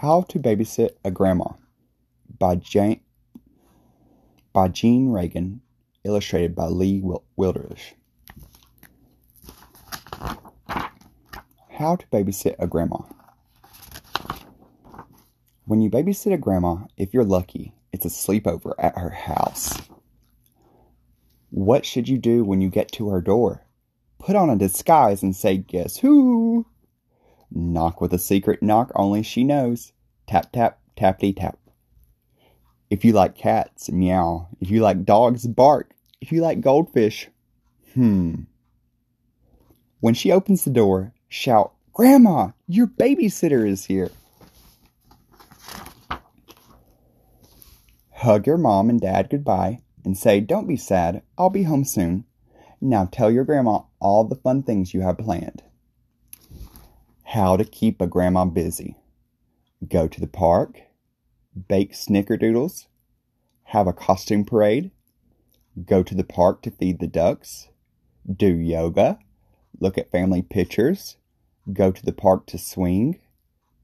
How to Babysit a Grandma by Jane, by Jean Reagan, illustrated by Lee Wilderish. How to babysit a grandma. When you babysit a grandma, if you're lucky, it's a sleepover at her house. What should you do when you get to her door? Put on a disguise and say, Guess who? Knock with a secret knock only she knows. Tap, tap, tappity tap. If you like cats, meow. If you like dogs, bark. If you like goldfish, hmm. When she opens the door, shout, Grandma, your babysitter is here. Hug your mom and dad goodbye and say, Don't be sad, I'll be home soon. Now tell your grandma all the fun things you have planned. How to keep a grandma busy. Go to the park, bake snickerdoodles, have a costume parade, go to the park to feed the ducks, do yoga, look at family pictures, go to the park to swing,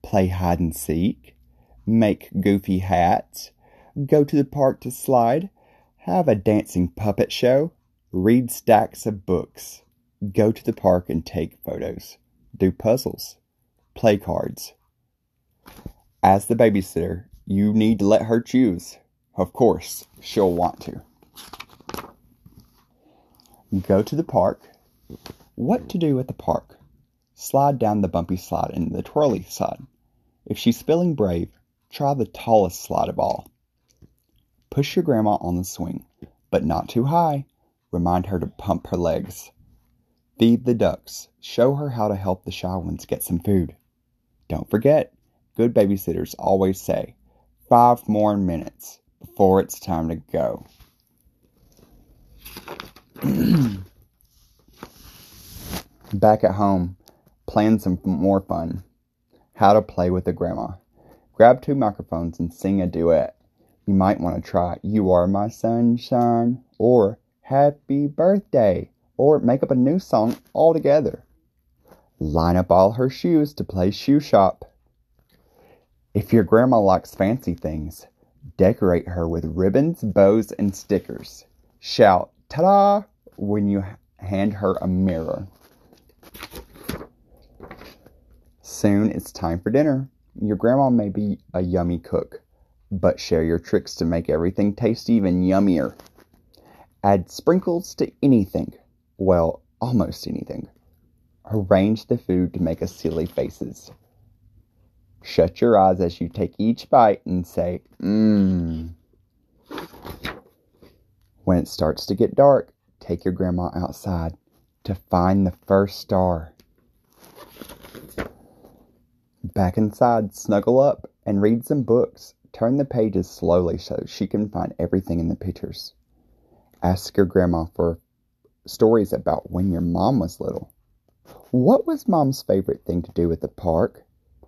play hide and seek, make goofy hats, go to the park to slide, have a dancing puppet show, read stacks of books, go to the park and take photos, do puzzles, play cards. As the babysitter, you need to let her choose. Of course, she'll want to. Go to the park. What to do at the park? Slide down the bumpy slide into the twirly slide. If she's feeling brave, try the tallest slide of all. Push your grandma on the swing, but not too high. Remind her to pump her legs. Feed the ducks. Show her how to help the shy ones get some food. Don't forget, good babysitters always say, five more minutes before it's time to go. Back at home, plan some more fun. How to play with a grandma. Grab two microphones and sing a duet. You might want to try You Are My Sunshine or Happy Birthday or make up a new song altogether. Line up all her shoes to play shoe shop. If your grandma likes fancy things, decorate her with ribbons, bows, and stickers. Shout, ta da! when you hand her a mirror. Soon it's time for dinner. Your grandma may be a yummy cook, but share your tricks to make everything taste even yummier. Add sprinkles to anything. Well, almost anything. Arrange the food to make us silly faces. Shut your eyes as you take each bite and say, mmm. When it starts to get dark, take your grandma outside to find the first star. Back inside, snuggle up and read some books. Turn the pages slowly so she can find everything in the pictures. Ask your grandma for stories about when your mom was little. What was mom's favorite thing to do at the park?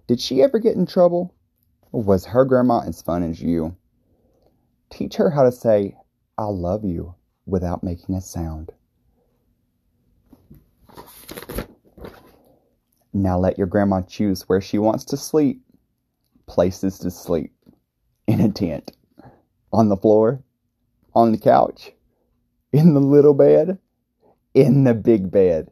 Did she ever get in trouble? Was her grandma as fun as you? Teach her how to say, I love you without making a sound. Now let your grandma choose where she wants to sleep. Places to sleep. In a tent. On the floor. On the couch. In the little bed. In the big bed.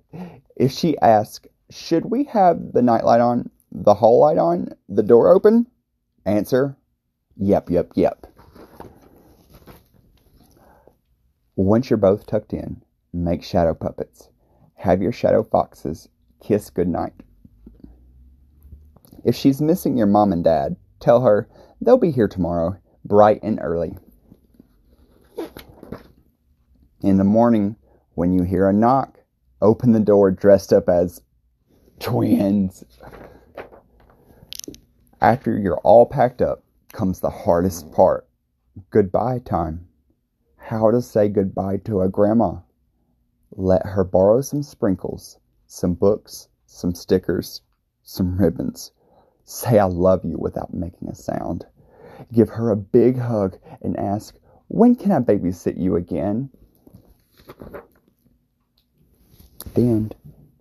If she asks, should we have the nightlight on, the hall light on, the door open? Answer, yep, yep, yep. Once you're both tucked in, make shadow puppets. Have your shadow foxes kiss goodnight. If she's missing your mom and dad, tell her they'll be here tomorrow, bright and early. In the morning, when you hear a knock, open the door dressed up as twins. After you're all packed up comes the hardest part goodbye time how to say goodbye to a grandma. Let her borrow some sprinkles, some books, some stickers, some ribbons. Say I love you without making a sound. Give her a big hug and ask, When can I babysit you again? The end.